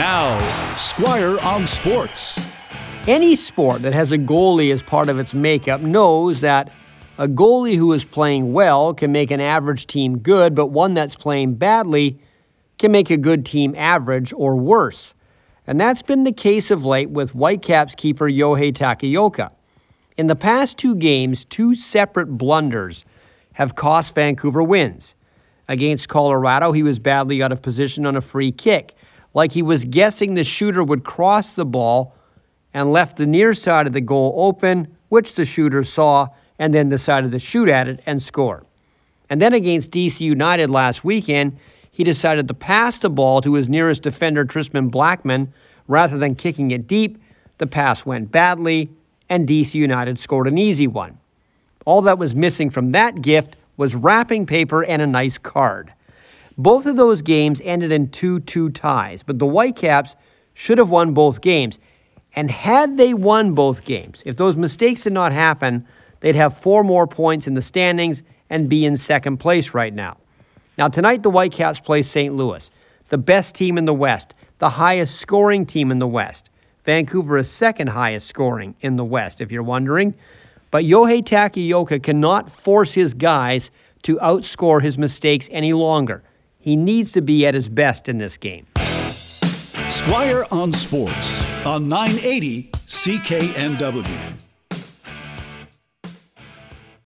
Now, Squire on Sports. Any sport that has a goalie as part of its makeup knows that a goalie who is playing well can make an average team good, but one that's playing badly can make a good team average or worse. And that's been the case of late with Whitecaps keeper Yohei Takaoka. In the past two games, two separate blunders have cost Vancouver wins. Against Colorado, he was badly out of position on a free kick, like he was guessing the shooter would cross the ball and left the near side of the goal open, which the shooter saw and then decided to shoot at it and score. And then against DC United last weekend, he decided to pass the ball to his nearest defender, Tristan Blackmon, rather than kicking it deep. The pass went badly, and DC United scored an easy one. All that was missing from that gift was wrapping paper and a nice card. Both of those games ended in 2 2 ties, but the Whitecaps should have won both games. And had they won both games, if those mistakes did not happen, they'd have four more points in the standings and be in second place right now. Now, tonight the Whitecaps play St. Louis, the best team in the West, the highest scoring team in the West. Vancouver is second highest scoring in the West, if you're wondering. But Yohei Takaoka cannot force his guys to outscore his mistakes any longer. He needs to be at his best in this game. Squire on Sports on 980 CKNW.